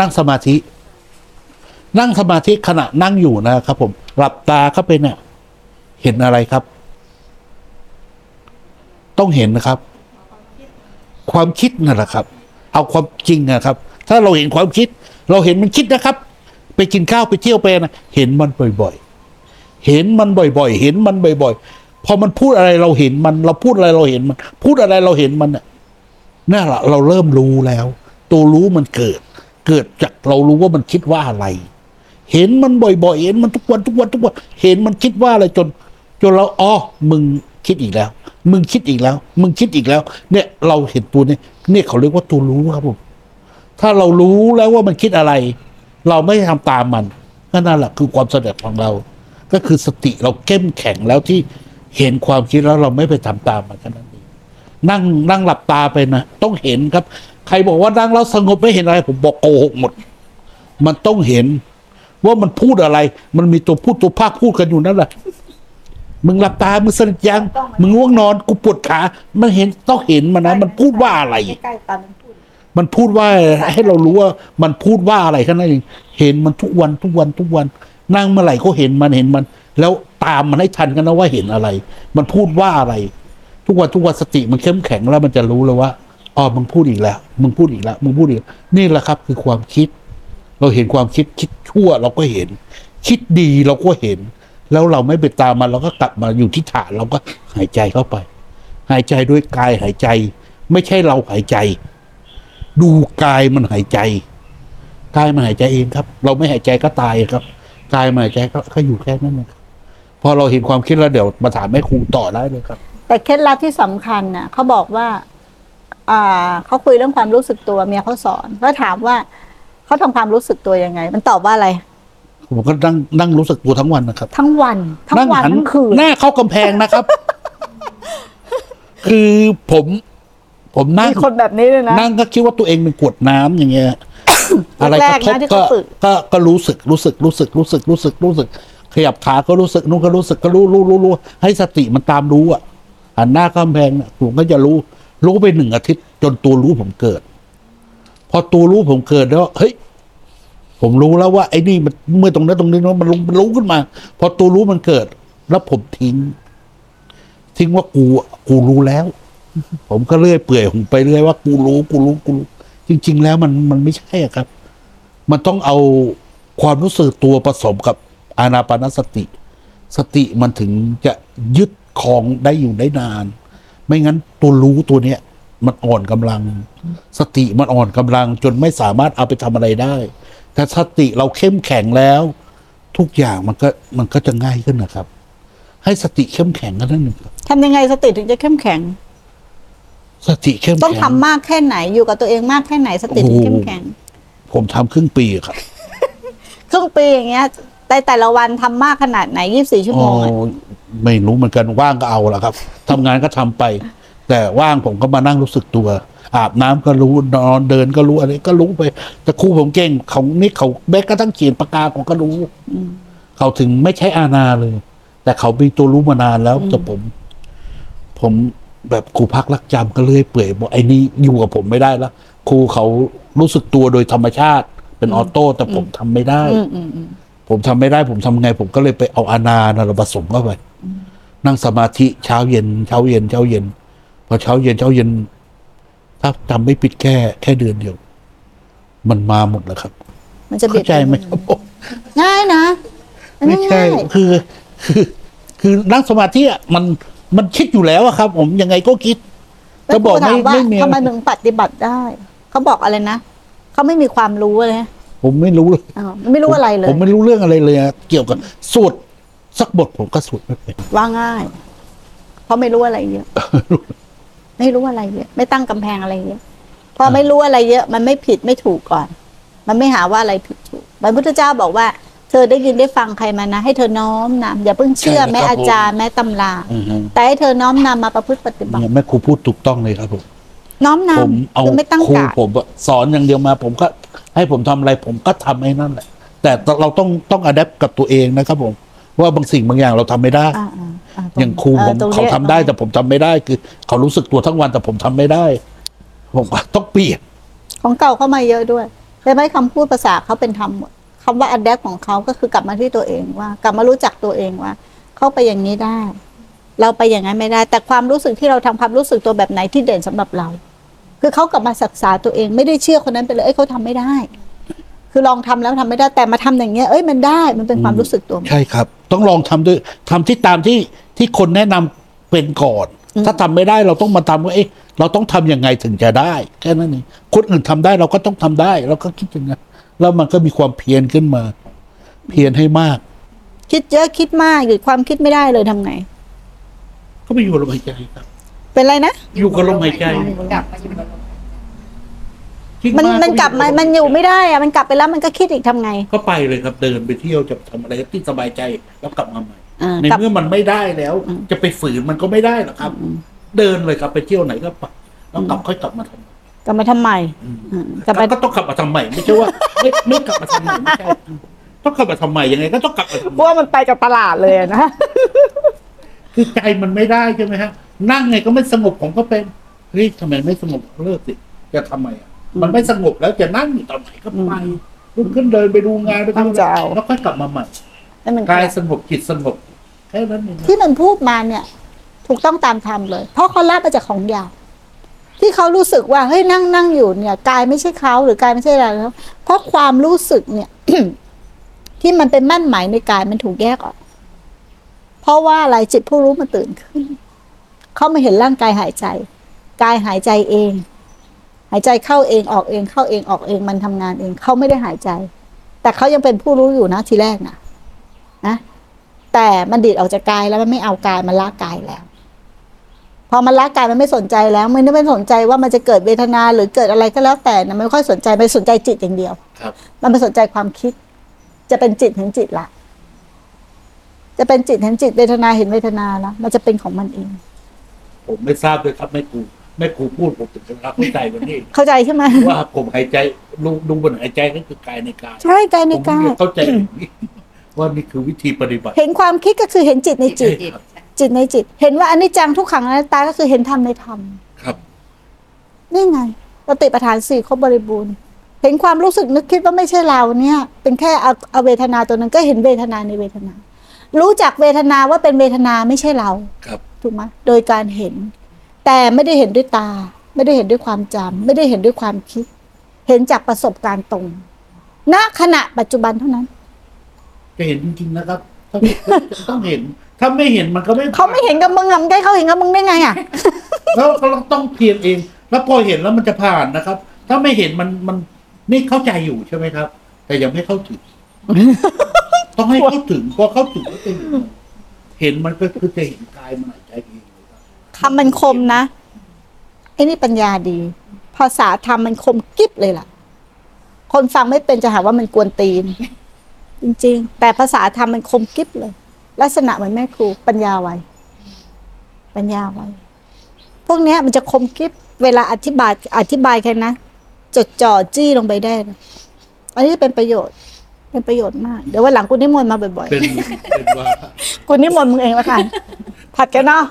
นั่งสมาธิ นั่งสมาธิขณะนั่งอยู่นะครับ ผมหลับตาเข้าไปเนี่ย เห็นอะไรครับ ต้องเห็นนะครับ ความคิดนั่นแหละครับ เอาความจริงนะครับ ถ้าเราเห็นความคิด เราเห็นมันคิดนะครับ ไปกินข้าวไปเที่ยวไปนะเห็นมันบ่อยๆ เห็นมันบ่อยๆ เห็นมันบ่อยๆพอมันพูดอะไรเราเห็นมัน เราพูดอะไรเราเห็นมัน พูดอะไรเราเห็นมันน่ะนั่นแหละเราเริ่มรู้แล้ว ตัวรู้มันเกิด เกิดจากเรารู้ว่ามันคิดว่าอะไร เห็นมันบ่อยๆ เห็นมันทุกวันทุกวันทุกวันเห็นมันคิดว่าอะไรจน จนเราอ๋อมึงคิดอีกแล้ว มึงคิดอีกแล้ว มึงคิดอีกแล้ว เนี่ยเราเห็นตัวนี้เนี่ยเขาเรียกว่าตัวรู้ครับผมถ้าเรารู้แล้วว่ามันคิดอะไร เราไม่ทำตามมันก็นั่นแหละคือความสำเร็จของเรา ก็คือสติเราเข้มแข็งแล้วที่เห็นความคิดแล้วเราไม่ไปทำตามมันแค่นั้น นั่งนั่งหลับตาไปนะต้องเห็นครับ ใครบอกว่านั่งแล้วสงบไม่เห็นอะไร ผมบอกโกหกหมด มันต้องเห็น ว่ามันพูดอะไร มันมีตัวพูดตัวภาคพูดกันอยู่นั่นแหละมึงหลับตา มึงสนิทยัง มึงง่วงนอน กูปวดขา มันเห็นต้องเห็นมันนะ มันพูดว่าอะไรใกล้ตอนมันพูดมันพูดว่าให้เรารู้ว่า มันพูดว่าอะไรแค่นั้นเอง เห็นมันทุกวันทุกวันทุกวัน นั่งเมื่อไหร่ก็เห็นมันเห็นมัน แล้วตามมันให้ทันกันนะว่าเห็นอะไร มันพูดว่าอะไร ทุกวันทุกวันสติมันเข้มแข็งแล้วมันจะรู้เลยว่าอ๋อมึงพูดอีกแล้ว มึงพูดอีกแล้วมึงพูดอีกนี่แหละครับ คือความคิด เราเห็นความคิดคิดชั่วเราก็เห็น คิดดีเราก็เห็น แล้วเราไม่ไปตามมันเราก็กลับมาอยู่ที่ฐานเราก็หายใจเข้าไป หายใจด้วยกายหายใจ ไม่ใช่เราหายใจ ดูกายมันหายใจกายมันหายใจเองครับ เราไม่หายใจก็ตายครับกายมันหายใจก็อยู่แค่นั้นเองพอเราเห็นความคิดแล้วเดี๋ยวมาถามแม่ครูต่อได้เลยครับ แต่เคล็ดลับที่สำคัญน่ะเขาบอกว่าอ่าเขาคุยเรื่องความรู้สึกตัวเมียเขาสอนเขาถามว่าเขาทำความรู้สึกตัวยังไง มันตอบว่าอะไรผมก็นั่งนั่งรู้สึกตัวทั้งวันนะครับ ทั้งวันทั้งนั่งวันหันทั้งคืนหน้าเข้ากำแพงนะครับ คือผม ผมนั่งมีคนแบบนี้เลยนะนั่งก็คิดว่าตัวเองเป็นกรวดน้ำอย่างเงี้ยอะไรกระทบแรกๆนะที่ก็เขาฝึกก็ก็รู้สึกรู้สึกรู้สึกรู้สึกรู้สึกรู้สึก ขยับขาก็รู้สึกนู้นก็รู้สึกก็รู้รู้รู้รู้ให้สติมันตามรู้อะ หันหน้าข้ามแพงน่ะผมก็จะรู้ รู้ไปหนึ่งอาทิตย์ จนตัวรู้ผมเกิด พอตัวรู้ผมเกิดแล้วเฮ้ยผมรู้แล้วว่าไอ้นี่มันเมื่อตรงนั้นตรงนี้มันรู้มันรู้ขึ้นมา พอตัวรู้มันเกิด แล้วผมทิ้ง ทิ้งว่ากู กูรู้แล้ว ผมก็เลื่อยเปื่อยผมไปเรื่อยว่ากูรู้กูรู้กูรู้จริง ๆ แล้วมันมันไม่ใช่อะครับ มันต้องเอาความรู้สึกตัวผสมกับอานาปานสติ สติมันถึงจะยึด ครองได้อยู่ได้นาน ไม่งั้นตัวรู้ตัวเนี้ยมันอ่อนกำลัง สติมันอ่อนกำลัง จนไม่สามารถเอาไปทำอะไรได้ แต่สติเราเข้มแข็งแล้ว ทุกอย่างมันก็มันก็จะง่ายขึ้นนะครับ ให้สติเข้มแข็งกันนั่นเองครับทำยังไงสติถึงจะเข้มแข็ง สติเข้มแข็งต้องทำมากแค่ไหนอยู่กับตัวเองมากแค่ไหน สติถึงเข้มแข็ง ผมทำครึ่งปีครับ ครึ่งปีอย่างเงี้ย แต่แต่ละวันทำมากขนาดไหนยี่สิบสี่ชั่วโมงอะโอ้ไม่รู้เหมือนกันว่างก็เอาละครับทำงานก็ทำไป แต่ว่างผมก็มานั่งรู้สึกตัว อาบน้ำก็รู้นอนเดินก็รู้อะไรก็รู้ไป แต่ครูผมเก่งเขานี่เขาแม้กระทั่งเขียนปากกาผมก็รู้เขาถึงไม่ใช้อาณาเลย แต่เขามีตัวรู้มานานแล้วแต่ผม ผมแบบครูพักรักจำก็เลยเปื่อยบอกไอ้นี่อยู่กับผมไม่ได้แล้วครูเขารู้สึกตัวโดยธรรมชาติ เป็นออโต้แต่ผมทำไม่ได้ อืมอืมอืม ผมทำไม่ได้ผมทำไง ผมก็เลยไปเอาอานานะเราผสมเข้าไปนั่งสมาธิเช้าเย็นเช้าเย็นเช้าเย็น พอเช้าเย็นเช้าเย็น ถ้าจำไม่ผิดแค่แค่เดือนเดียว มันมาหมดแล้วครับ มันจะเบียเข้าดใจไหมครับผมง่ายนะมันไม่ใช่ง่ายคือคือ คือนั่งสมาธิอะมันมันคิดอยู่แล้วอะครับ ผมยังไงก็คิดแล้วจะบอกครูถาไม่ว่าไม่มีทำไมถึงปฏิบัติได้ เขาบอกอะไรนะเขาไม่มีความรู้เลยนะ ผมไม่รู้เลยอ้าวไม่รู้อะไรเลยผมไม่รู้เรื่องอะไรเลยอะเกี่ยวกับสวดสักบทผมก็สวดไม่เป็นว่าง่าย เพราะไม่รู้อะไรเยอะ ไม่รู้อะไรเยอะ ไม่ตั้งกำแพงอะไรเยอะพอไม่รู้อะไรเยอะ มันไม่ผิดไม่ถูกก่อน มันไม่หาว่าอะไรผิดถูกพระพุทธเจ้าบอกว่า เธอได้ยินได้ฟังใครมานะ ให้เธอน้อมนำอย่าเพิ่งเชื่อใช่ครับแม้อาจารย์แม้ตำราอือฮึแต่ให้เธอน้อมนำมาประพฤติปฏิบัติเนี่ยแม่ครูพูดถูกต้องเลยครับผมน้อมนผมเอาำคือไม่ตั้งครูการดผมอะสอนอย่างเดียวมาผมก็ ให้ผมทำอะไรผมก็ทำให้นั่นแหละ แต่เราต้องต้องอัดแอปกับตัวเองนะครับผมว่าบางสิ่งบางอย่างเราทำไม่ได้อ่าอ่าอ่าอย่างครูผมออตรงนี้เขาทำได้แต่ผมทำไม่ได้ คือ เขารู้สึกตัวทั้งวันแต่ผมทำไม่ได้ ผมก็ต้องเปลี่ยนของเก่าเข้ามาเยอะด้วยแต่ไม่คำพูดภาษาเขาเป็นธรรมหมดคำว่าอัดแดปของเขาก็คือกลับมาที่ตัวเองว่า กลับมารู้จักตัวเองว่า เข้าไปอย่างนี้ได้ เราไปอย่างนั้นไม่ได้ แต่ความรู้สึกที่เราทำความรู้สึกตัวแบบไหนที่เด่นสำหรับเรา คือเขากลับมาศึกษาตัวเองไม่ได้เชื่อคนนั้นไปเลยเอ้ยเขาทำไม่ได้ คือลองทำแล้วทำไม่ได้แต่มาทำอย่างเงี้ยเอ้ยมันได้มันเป็นความรู้สึกตัวใช่ครับ ต้องลองทำด้วยทำที่ตามที่ที่คนแนะนำเป็นก่อน ถ้าทำไม่ได้เราต้องมาทำว่าเอ๊ะเราต้องทำยังไงถึงจะได้ แค่นั้นเองคนอื่นทำได้เราก็ต้องทำได้ เราก็คิดอย่างนั้นแล้วมันก็มีความเพียรขึ้นมา เพียรให้มาก คิดเยอะคิดมากหรือความคิดไม่ได้เลยทำไง ก็ไปอยู่กับลมหายใจครับ เป็นไรนะ อยู่กับลมหายใจ กลับมาอยู่กับคิดมันากมันกลับมามันอยู่ไม่ได้อะมันกลับไปแล้วมันก็คิดอีกทำไงก็ไปเลยครับเดินไปเที่ยวจะทำอะไรที่สบายใจแล้วกลับมาใหม่อ่าในกลับ เมื่อมันไม่ได้แล้ว อืม จะไปฝืนมันก็ไม่ได้หรอกครับเดินเลยครับไปเที่ยวไหนก็ไปแล้วกลับค่อยกลับมาทำกลับมาทำไมอืมอืมกลับไปก็ต้องกลับมาทำใหม่ไม่ใช่ว่าไม่ไม่กลับมาทำใหม่ไม่ใช่ต้องกลับมาทำใหม่ยังไงก็ต้องกลับมาทำใหเพม่ราะว่ามันไปกับตลาดเลยอะนะ คือใจมันไม่ได้ใช่ไหมฮะ นั่งไงก็ไม่สงบผมก็เป็นเฮ้ยทำไมไม่สงบเลิกสิจะทำไมอะมันไม่สงบแล้วจะนั่งอยู่ตอนไหนก็ไปลุกขึ้นเดินไปดูงานไปตั้งทำใจเอาแล้วค่อยกลับมาใหม่แล้วมันกายสงบจิตสงบแค่นั้นเองที่มันพูดมาเนี่ย ถูกต้องตามธรรมเลย เพราะเขารับมาจากของยาวที่เขารู้สึกว่าเฮ้ยนั่งนั่งอยู่เนี่ยกายไม่ใช่เขาหรือกายไม่ใช่เราแล้วเพราะความรู้สึกเนี่ยที่มันเป็นมั่นหมายในกายมันถูกแยกออก เพราะว่าอะไรจิตผู้รู้มันตื่นขึ้น เขามาเห็นร่างกายหายใจ กายหายใจเอง หายใจเข้าเองออกเองเข้าเองออกเองมันทำงานเองเขาไม่ได้หายใจ แต่เขายังเป็นผู้รู้อยู่นะทีแรกนะนะแต่มันดีดออกจากกายแล้วมันไม่เอากายมันละกายแล้ว พอมันละกายมันไม่สนใจแล้ว มันไม่สนใจว่ามันจะเกิดเวทนาหรือเกิดอะไรก็แล้วแต่นะมันไม่ค่อยสนใจมันสนใจจิตอย่างเดียวครับมันไม่สนใจความคิด จะเป็นจิตเห็นจิตละจะเป็นจิตเห็นจิตเวทนาเห็นเวทนาละมันจะเป็นของมันเอง ผมไม่ทราบเลยครับแม่ครูแม่ครูพูดผมถึงจะรับเข้าใจวันนี้ เข้าใจใช่ไหมว่าผมหายใจดูดูบนหายใจก็คือกายในกายใช่กายในผมกายเข้าใจอย่างนี้ว่านี่คือวิธีปฏิบัติ เห็นความคิดก็คือเห็นจิตในจิตจิต จิตในจิต เห็นว่าอันนี้จังทุกขังอนัตตาก็คือเห็นธรรมในธรรมครับนี่ไงสติปัฏฐานสี่ครบบริบูรณ์ เห็นความรู้สึกนึกคิดว่าไม่ใช่เราเนี่ย เป็นแค่เอาเอาเวทนาตัวนั้นก็เห็นเวทนาในเวทนา รู้จักเวทนาว่าเป็นเวทนาไม่ใช่เราครับ ถูกไหมโดยการเห็น แต่ไม่ได้เห็นด้วยตา ไม่ได้เห็นด้วยความจำไม่ได้เห็นด้วยความคิด เห็นจากประสบการณ์ตรงณขณะปัจจุบันเท่านั้น จะเห็นจริงๆนะครับต้องต้องเห็น ถ้าไม่เห็นมันก็ไม่เขาไม่เห็นกับมึงอะมึงได้เขาเห็นกับมึงได้ไงอะแล้วเราต้องเพียรเอง แล้วพอเห็นแล้วมันจะผ่านนะครับ ถ้าไม่เห็นมันมันนี่เข้าใจอยู่ใช่ไหมครับ แต่ยังไม่เข้าถึง ต้องให้เข้าถึงพอเข้าถึงก็จะเห็น เห็นมันก็คือจะเห็นกายมันหายใจเองเลยครับคำมันคมนะไอ้นี่ปัญญาดี ภาษาธรรมมันคมกิ๊บเลยล่ะ คนฟังไม่เป็นจะหาว่ามันกวนตีน จริง ๆ แต่ภาษาธรรมมันคมกิ๊บเลย ลักษณะเหมือนแม่ครู ปัญญาไวปัญญาไวพวกเนี้ยมันจะคมกิ๊บเวลาอธิบายอธิบายแค่นะจดจ่อจี้ลงไปได้นะอันนี้เป็นประโยชน์ เป็นประโยชน์มาก เดี๋ยววันหลังคุณนิมนต์มาบ่อยเป็นเป็นว่า ๆ คุณนิมนต์มึงเองละกันผัดกันเนาะ